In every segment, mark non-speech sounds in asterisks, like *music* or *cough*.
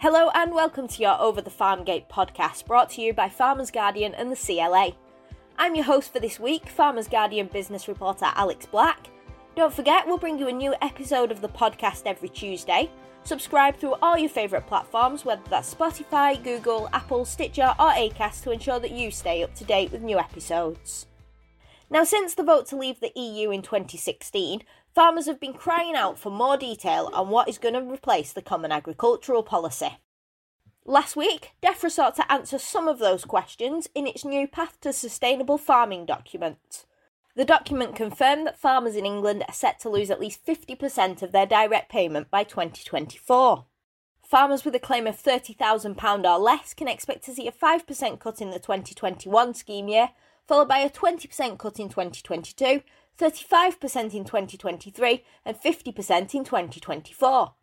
Hello and welcome to your Over the Farm Gate podcast brought to you by Farmers Guardian and the CLA. I'm your host for this week, Farmers Guardian business reporter Alex Black. Don't forget, we'll bring you a new episode of the podcast every Tuesday. Subscribe through all your favourite platforms, whether that's Spotify, Google, Apple, Stitcher, or Acast, to ensure that you stay up to date with new episodes. Now, since the vote to leave the EU in 2016, farmers have been crying out for more detail on what is going to replace the Common Agricultural Policy. Last week, DEFRA sought to answer some of those questions in its new Path to Sustainable Farming document. The document confirmed that farmers in England are set to lose at least 50% of their direct payment by 2024. Farmers with a claim of £30,000 or less can expect to see a 5% cut in the 2021 scheme year followed by a 20% cut in 2022, 35% in 2023, and 50% in 2024.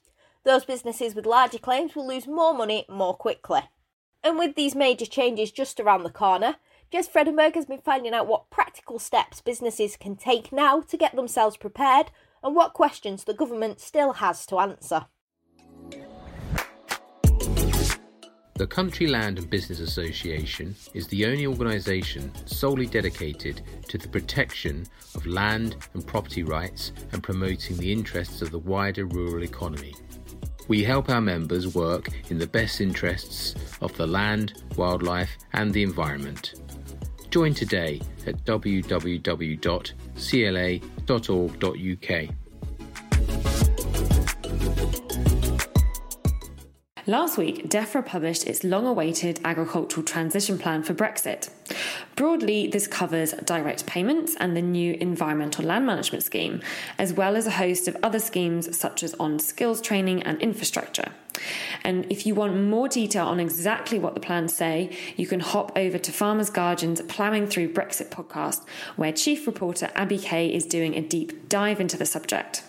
Those businesses with larger claims will lose more money more quickly. And with these major changes just around the corner, Jess Fredenberg has been finding out what practical steps businesses can take now to get themselves prepared and what questions the government still has to answer. The Country Land and Business Association is the only organisation solely dedicated to the protection of land and property rights and promoting the interests of the wider rural economy. We help our members work in the best interests of the land, wildlife, and the environment. Join today at www.cla.org.uk. Last week, DEFRA published its long awaited agricultural transition plan for Brexit. Broadly, this covers direct payments and the new environmental land management scheme, as well as a host of other schemes such as on skills training and infrastructure. And if you want more detail on exactly what the plans say, you can hop over to Farmers Guardian's Ploughing Through Brexit podcast, where Chief Reporter Abi Kay is doing a deep dive into the subject.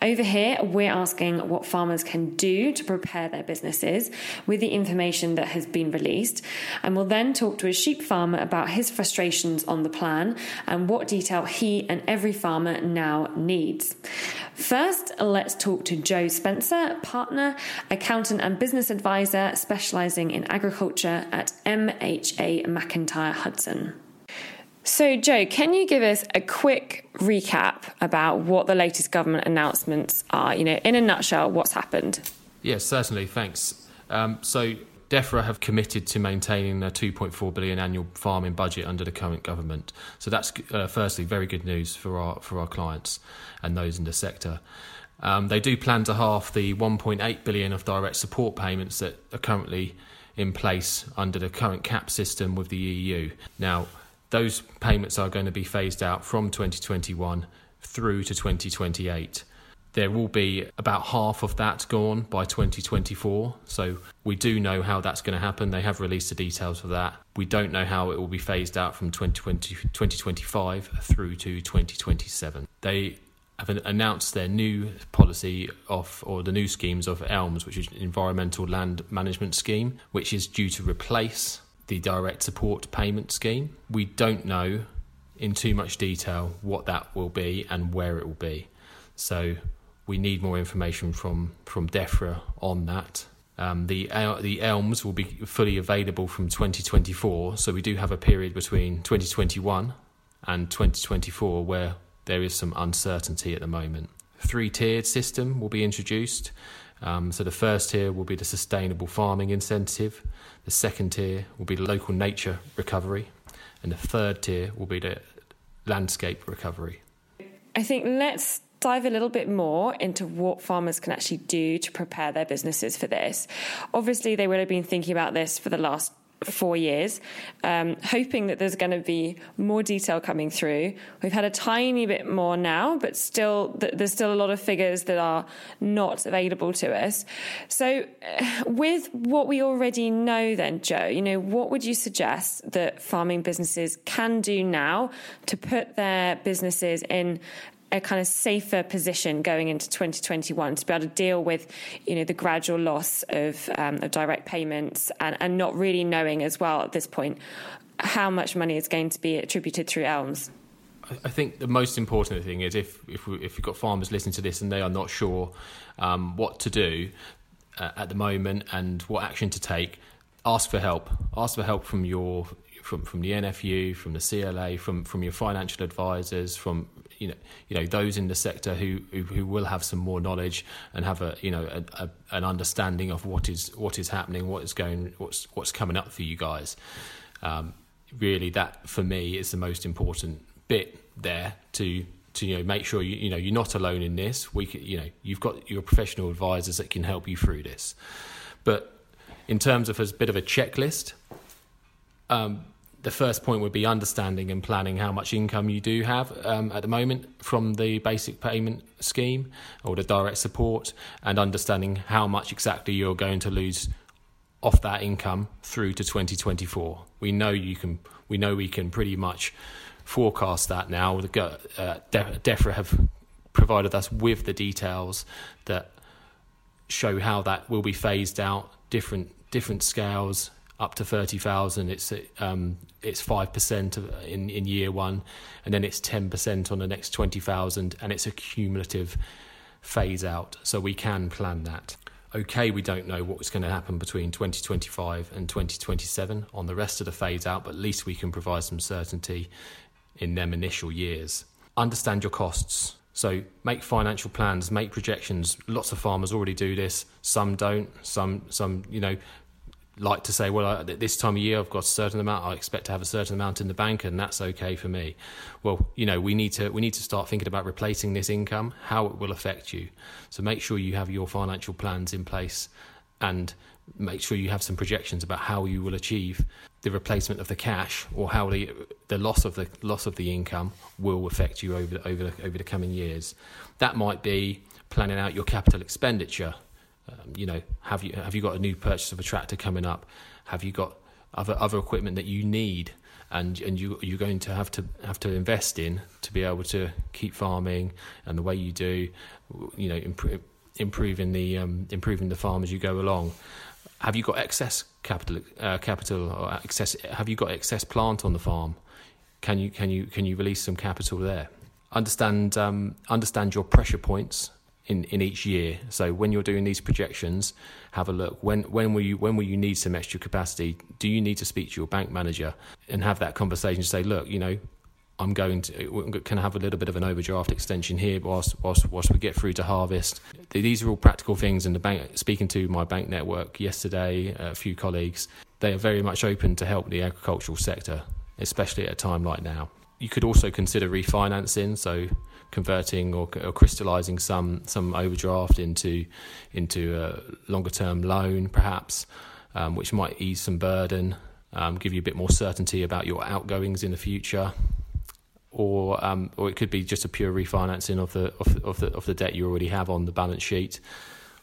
Over here, we're asking what farmers can do to prepare their businesses with the information that has been released, and we'll then talk to a sheep farmer about his frustrations on the plan and what detail he and every farmer now needs. First, let's talk to Joe Spencer, partner, accountant, and business advisor specializing in agriculture at MHA MacIntyre Hudson. So, Joe, can you give us a quick recap about what the latest government announcements are? You know, in a nutshell, what's happened? Yes, certainly. Thanks. Um, so, DEFRA have committed to maintaining a 2.4 billion annual farming budget under the current government. So that's uh, firstly very good news for our for our clients and those in the sector. Um, they do plan to halve the 1.8 billion of direct support payments that are currently in place under the current CAP system with the EU. Now those payments are going to be phased out from 2021 through to 2028. There will be about half of that gone by 2024. So we do know how that's going to happen. They have released the details of that. We don't know how it will be phased out from 2020, 2025 through to 2027. They have announced their new policy of, or the new schemes of ELMS, which is Environmental Land Management Scheme, which is due to replace the direct support payment scheme. We don't know in too much detail what that will be and where it will be. So we need more information from from DEFRA on that. Um, the the ELMS will be fully available from 2024, so we do have a period between 2021 and 2024 where there is some uncertainty at the moment. Three tiered system will be introduced. Um, so the first tier will be the sustainable farming incentive, the second tier will be local nature recovery, and the third tier will be the landscape recovery. I think let's dive a little bit more into what farmers can actually do to prepare their businesses for this. Obviously, they would have been thinking about this for the last four years, um, hoping that there's going to be more detail coming through. We've had a tiny bit more now, but still, there's still a lot of figures that are not available to us. So, *sighs* with what we already know, then, Joe, you know, what would you suggest that farming businesses can do now to put their businesses in a kind of safer position going into 2021 to be able to deal with, you know, the gradual loss of, um, of direct payments and, and not really knowing as well at this point how much money is going to be attributed through ELMS. I think the most important thing is if if, we, if you've got farmers listening to this and they are not sure um, what to do, uh, at the moment and what action to take, ask for help. Ask for help from your from from the NFU, from the CLA, from from your financial advisors, from you know you know those in the sector who who, who will have some more knowledge and have a you know a, a, an understanding of what is what is happening, what is going, what's what's coming up for you guys. Um, really, that for me is the most important bit there to to you know make sure you you know you're not alone in this. We can, you know you've got your professional advisors that can help you through this, but in terms of as a bit of a checklist. Um, the first point would be understanding and planning how much income you do have um, at the moment from the basic payment scheme or the direct support, and understanding how much exactly you're going to lose off that income through to 2024. We know you can. We know we can pretty much forecast that now. Uh, DEFRA have provided us with the details that show how that will be phased out. Different different scales up to 30,000 it's um, it's 5% in in year 1 and then it's 10% on the next 20,000 and it's a cumulative phase out so we can plan that okay we don't know what's going to happen between 2025 and 2027 on the rest of the phase out but at least we can provide some certainty in them initial years understand your costs so make financial plans, make projections. Lots of farmers already do this. Some don't. Some some you know like to say, well, at this time of year, I've got a certain amount. I expect to have a certain amount in the bank, and that's okay for me. Well, you know, we need to we need to start thinking about replacing this income, how it will affect you. So make sure you have your financial plans in place, and make sure you have some projections about how you will achieve the replacement of the cash or how the the loss of the loss of the income will affect you over over over the coming years. That might be planning out your capital expenditure um, you know, have you have you got a new purchase of a tractor coming up? Have you got other other equipment that you need and and you you're going to have to have to invest in to be able to keep farming and the way you do, you know, improve, improving the um, improving the farm as you go along. Have you got excess capital uh, capital or excess? Have you got excess plant on the farm? Can you can you can you release some capital there? Understand um, understand your pressure points in, in each year. So when you're doing these projections, have a look. When when will you when will you need some extra capacity? Do you need to speak to your bank manager and have that conversation? Say, look, you know, I'm going to can I have a little bit of an overdraft extension here whilst whilst whilst we get through to harvest. These are all practical things. And the bank, speaking to my bank network yesterday, a few colleagues, they are very much open to help the agricultural sector, especially at a time like now. You could also consider refinancing. So converting or, or crystallizing some some overdraft into into a longer term loan, perhaps, um, which might ease some burden, um, give you a bit more certainty about your outgoings in the future. Or, um, or it could be just a pure refinancing of the of, of the of the debt you already have on the balance sheet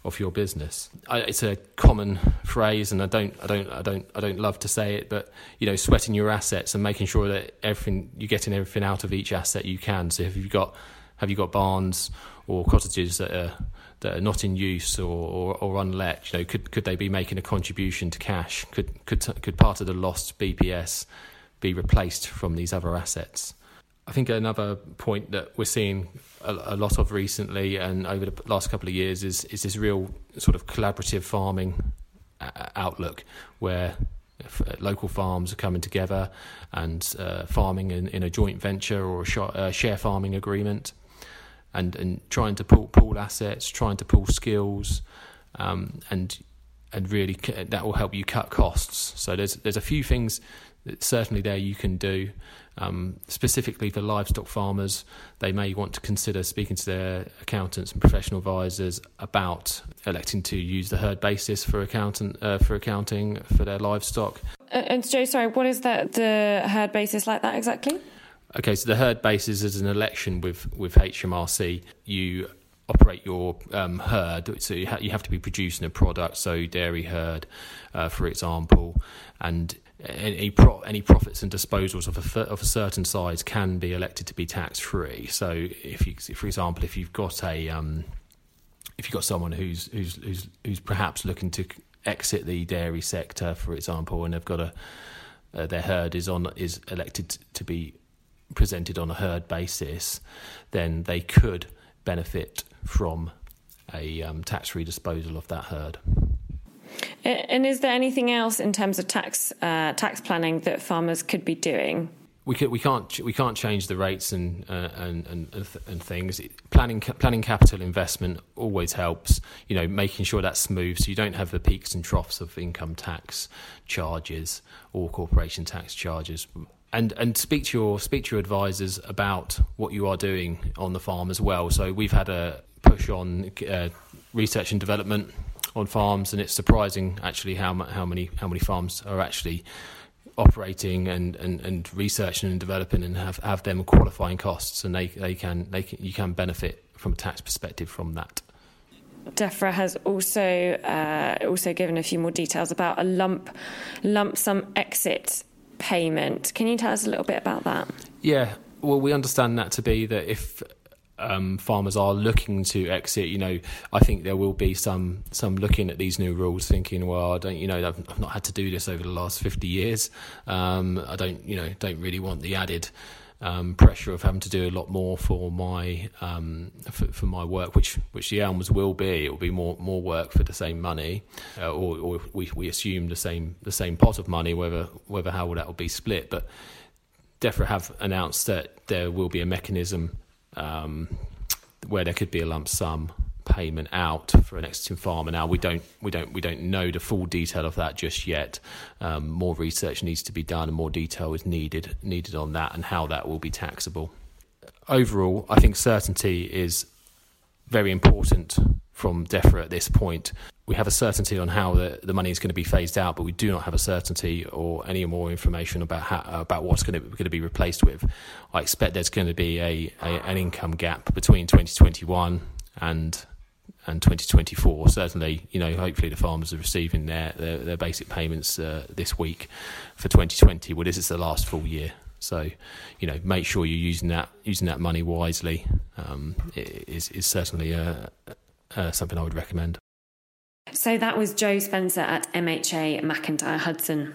of your business. I, it's a common phrase, and I don't, I don't, I don't, I don't love to say it, but you know, sweating your assets and making sure that everything you're getting everything out of each asset you can. So if you've got have you got barns or cottages that are that are not in use or, or, or unlet? You know, could could they be making a contribution to cash? Could could could part of the lost BPS be replaced from these other assets? I think another point that we're seeing a, a, lot of recently and over the last couple of years is is this real sort of collaborative farming uh, outlook where local farms are coming together and uh, farming in, in a joint venture or a uh, share farming agreement and and trying to pull pool assets, trying to pull skills, um, and and really that will help you cut costs. So there's there's a few things certainly there you can do. Um, specifically for livestock farmers, they may want to consider speaking to their accountants and professional advisors about electing to use the herd basis for accountant uh, for accounting for their livestock. And Joe, sorry, what is that the herd basis like that exactly? Okay, so the herd basis is an election with with HMRC. You operate your um, herd, so you, ha- you, have to be producing a product. So dairy herd, uh, for example, and any pro- any profits and disposals of a of a certain size can be elected to be tax free. So if you, for example, if you've got a um, if you've got someone who's who's who's who's perhaps looking to exit the dairy sector, for example, and they've got a uh, their herd is on is elected to be presented on a herd basis, then they could benefit from a, um, tax-free disposal of that herd. And is there anything else in terms of tax uh, tax planning that farmers could be doing? We, could, we can't we can't change the rates and uh, and, and and things. Planning planning capital investment always helps. You know, making sure that's smooth so you don't have the peaks and troughs of income tax charges or corporation tax charges. And and speak to your speak to your advisors about what you are doing on the farm as well. So we've had a push on uh, research and development on farms, and it's surprising actually how how many how many farms are actually operating and, and, and researching and developing and have, have them qualifying costs, and they they can they can, you can benefit from a tax perspective from that. DEFRA has also uh, also given a few more details about a lump lump sum exit payment. Can you tell us a little bit about that? Yeah, well, we understand that to be that if um, farmers are looking to exit, you know, I think there will be some some looking at these new rules, thinking, well, I don't, you know, I've, I've not had to do this over the last fifty years. Um, I don't, you know, don't really want the added. Um, pressure of having to do a lot more for my um, for, for, my work, which which the ELMS will be. It will be more more work for the same money, uh, or, or we we assume the same the same pot of money. Whether whether how that will be split, but DEFRA have announced that there will be a mechanism um, where there could be a lump sum payment out for an exiting farmer. Now we don't we don't we don't know the full detail of that just yet. Um, more research needs to be done, and more detail is needed needed on that and how that will be taxable. Overall, I think certainty is very important from DEFRA at this point. We have a certainty on how the, the money is going to be phased out, but we do not have a certainty or any more information about how, about what's going to, going to be replaced with. I expect there's going to be a, a an income gap between 2021 and and 2024. Certainly, you know, hopefully the farmers are receiving their their, their basic payments uh, this week for 2020. Well, this is the last full year. So, you know, make sure you're using that using that money wisely. Um, is is certainly a, uh, something I would recommend. So that was Joe Spencer at MHA MacIntyre Hudson.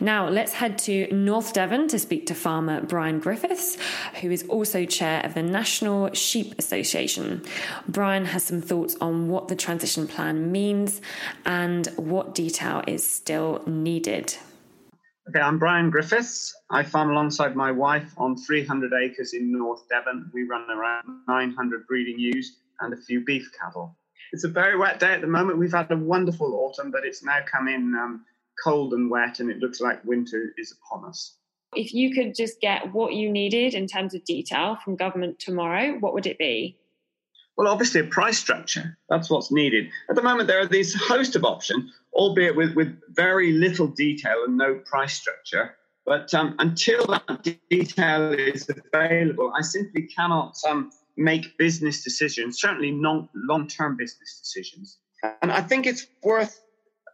Now let's head to North Devon to speak to farmer Bryan Griffiths, who is also chair of the National Sheep Association. Bryan has some thoughts on what the transition plan means and what detail is still needed. Okay, I'm Bryan Griffiths. I farm alongside my wife on 300 acres in North Devon. We run around 900 breeding ewes and a few beef cattle. It's a very wet day at the moment. We've had a wonderful autumn, but it's now come in um, cold and wet, and it looks like winter is upon us. If you could just get what you needed in terms of detail from government tomorrow, what would it be? Well, obviously, a price structure. That's what's needed. At the moment, there are these host of options, albeit with, with very little detail and no price structure. But um, until that detail is available, I simply cannot um, make business decisions, certainly non long term business decisions. And I think it's worth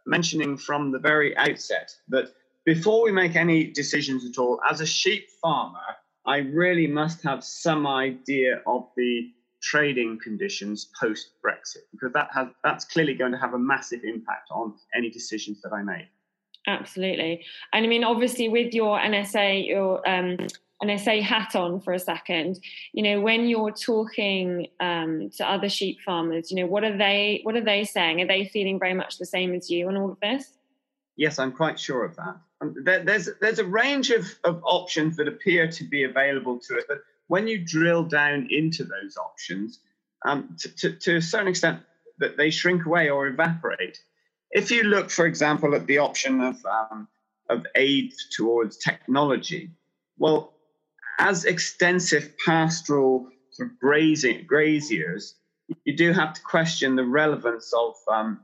mentioning from the very outset that before we make any decisions at all, as a sheep farmer, I really must have some idea of the trading conditions post Brexit because that has that's clearly going to have a massive impact on any decisions that I make. Absolutely, and I mean, obviously, with your NSA, your um, say hat on for a second, you know, when you're talking um, to other sheep farmers, you know, what are they what are they saying? Are they feeling very much the same as you on all of this? Yes, I'm quite sure of that. Um, there's there's a range of, of options that appear to be available to us, but when you drill down into those options, um, to, to, to a certain extent, that they shrink away or evaporate. If you look, for example, at the option of um, of aid towards technology, well, as extensive pastoral sort of grazing, graziers, you do have to question the relevance of um,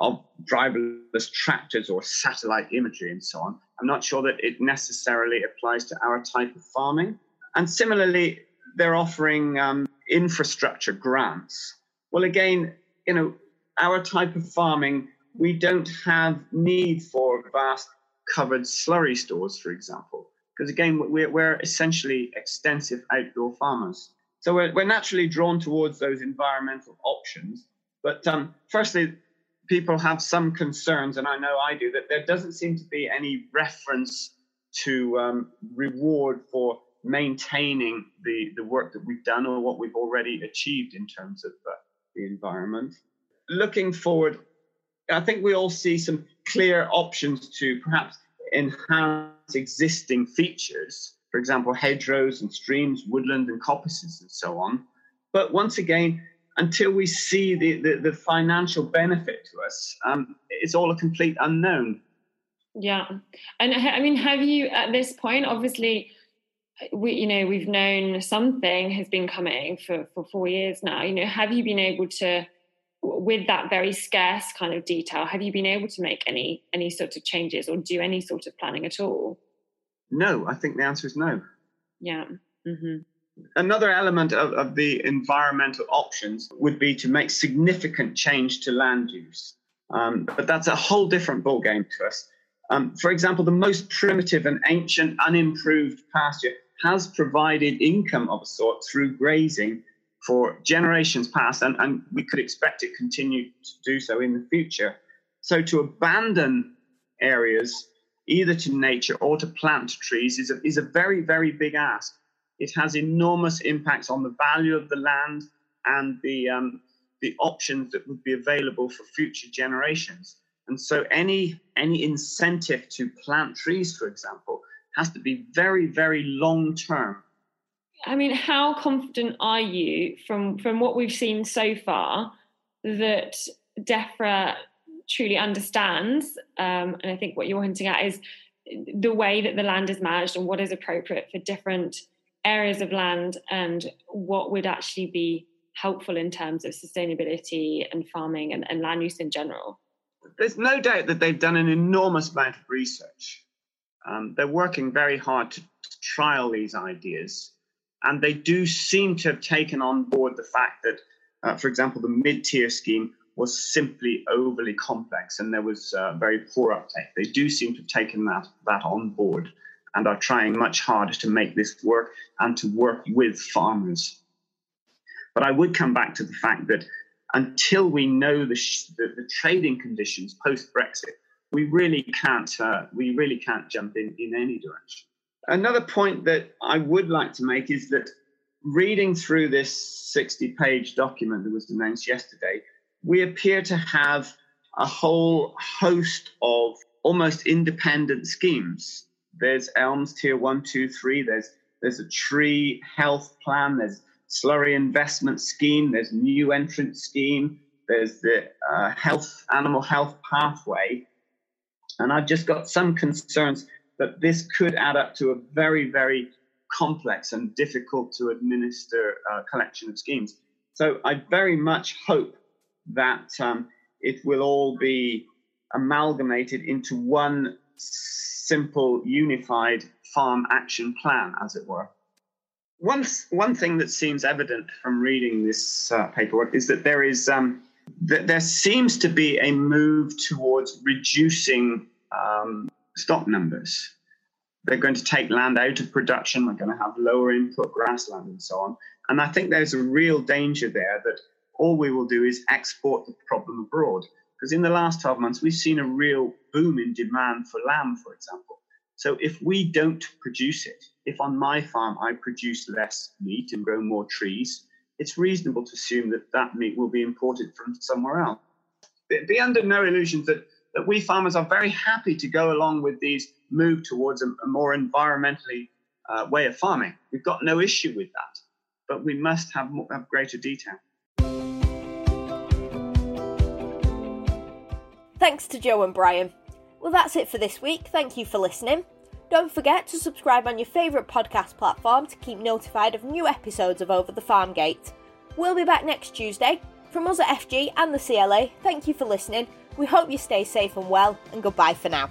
of driverless tractors or satellite imagery and so on. I'm not sure that it necessarily applies to our type of farming. And similarly, they're offering um, infrastructure grants. Well, again, you know, our type of farming, we don't have need for vast covered slurry stores, for example because again, we're, we're essentially extensive outdoor farmers. So we're, we're naturally drawn towards those environmental options. But um, firstly, people have some concerns, and I know I do, that there doesn't seem to be any reference to um, reward for maintaining the, the work that we've done or what we've already achieved in terms of uh, the environment. Looking forward, I think we all see some clear options to perhaps enhance existing features, for example, hedgerows and streams, woodland and coppices, and so on. But once again, until we see the, the, the financial benefit to us, um, it's all a complete unknown. Yeah. And I mean, have you at this point, obviously, we, you know, we've known something has been coming for, for four years now. You know, have you been able to, with that very scarce kind of detail, have you been able to make any any sort of changes or do any sort of planning at all? No, I think the answer is no. Yeah. Mm-hmm. Another element of, of the environmental options would be to make significant change to land use. Um, but that's a whole different ballgame to us. Um, for example, the most primitive and ancient unimproved pasture has provided income of a sort through grazing for generations past, and, and we could expect it continue to do so in the future. So to abandon areas either to nature or to plant trees is a, is a very, very big ask. It has enormous impacts on the value of the land and the, um, the options that would be available for future generations. And so any, any incentive to plant trees, for example, has to be very, very long term. I mean, how confident are you from from what we've seen so far that DEFRA truly understands? Um, and I think what you're hinting at is the way that the land is managed and what is appropriate for different areas of land and what would actually be helpful in terms of sustainability and farming and, and land use in general. There's no doubt that they've done an enormous amount of research. Um, they're working very hard to, trial these ideas. And they do seem to have taken on board the fact that, uh, for example, the mid tier scheme was simply overly complex and there was uh, very poor uptake. They do seem to have taken that, that on board and are trying much harder to make this work and to work with farmers. But I would come back to the fact that until we know the, sh- the, the trading conditions post Brexit, we really can't uh, we really can't jump in in any direction. Another point that I would like to make is that reading through this 60 page document that was announced yesterday, we appear to have a whole host of almost independent schemes. There's ELMS tier one, two, three. There's there's a tree health plan. There's slurry investment scheme. There's new entrant scheme. There's the uh, health animal health pathway. And I've just got some concerns that this could add up to a very, very complex and difficult to administer uh, collection of schemes. So I very much hope that um, it will all be amalgamated into one simple, unified farm action plan, as it were. One, one thing that seems evident from reading this uh, paperwork is that there is um, that there seems to be a move towards reducing um, stock numbers. They're going to take land out of production. We're going to have lower input grassland and so on. And I think there's a real danger there that all we will do is export the problem abroad. Because in the last 12 months, we've seen a real boom in demand for lamb, for example. So if we don't produce it, if on my farm I produce less meat and grow more trees, it's reasonable to assume that that meat will be imported from somewhere else. Be under no illusions that that we farmers are very happy to go along with these move towards a, a more environmentally uh, way of farming. We've got no issue with that, but we must have, more, have greater detail. Thanks to Joe and Bryan. Well, that's it for this week. Thank you for listening. Don't forget to subscribe on your favourite podcast platform to keep notified of new episodes of Over the Farm Gate. We'll be back next Tuesday. From us at FG and the CLA, thank you for listening we hope you stay safe and well, and goodbye for now.